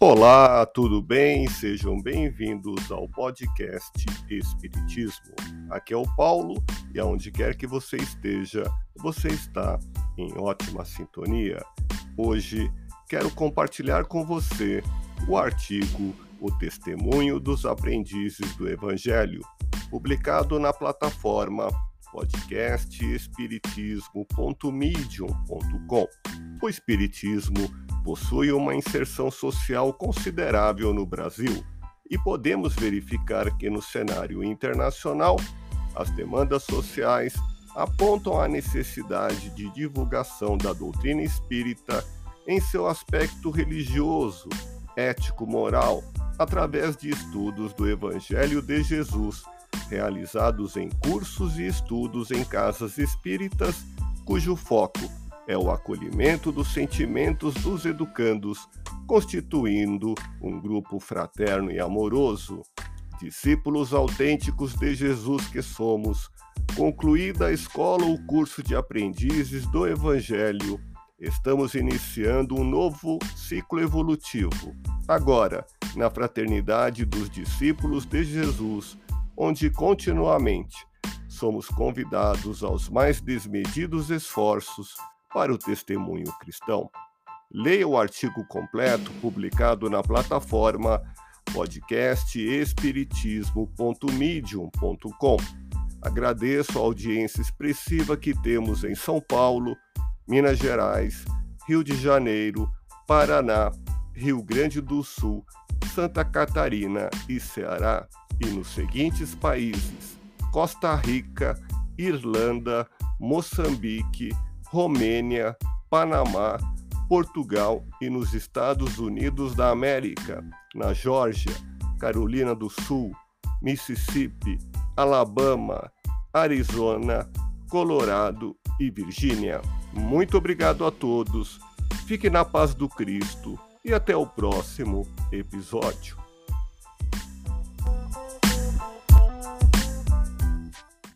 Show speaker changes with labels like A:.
A: Olá, tudo bem? Sejam bem-vindos ao podcast Espiritismo. Aqui é o Paulo e aonde quer que você esteja, você está em ótima sintonia. Hoje quero compartilhar com você o artigo O Testemunho dos Aprendizes do Evangelho, publicado na plataforma podcastespiritismo.medium.com. O Espiritismo possui uma inserção social considerável no Brasil e podemos verificar que no cenário internacional as demandas sociais apontam a necessidade de divulgação da doutrina espírita em seu aspecto religioso, ético-moral, através de estudos do Evangelho de Jesus, realizados em cursos e estudos em casas espíritas, cujo foco é o acolhimento dos sentimentos dos educandos, constituindo um grupo fraterno e amoroso. Discípulos autênticos de Jesus que somos, concluída a escola o curso de aprendizes do Evangelho, estamos iniciando um novo ciclo evolutivo. Agora, na fraternidade dos discípulos de Jesus, onde continuamente somos convidados aos mais desmedidos esforços para o testemunho cristão. Leia o artigo completo publicado na plataforma podcastespiritismo.medium.com. Agradeço a audiência expressiva que temos em São Paulo, Minas Gerais, Rio de Janeiro, Paraná, Rio Grande do Sul, Santa Catarina e Ceará, e nos seguintes países: Costa Rica, Irlanda, Moçambique, Romênia, Panamá, Portugal e nos Estados Unidos da América, na Geórgia, Carolina do Sul, Mississippi, Alabama, Arizona, Colorado e Virgínia. Muito obrigado a todos, fique na paz do Cristo e até o próximo episódio.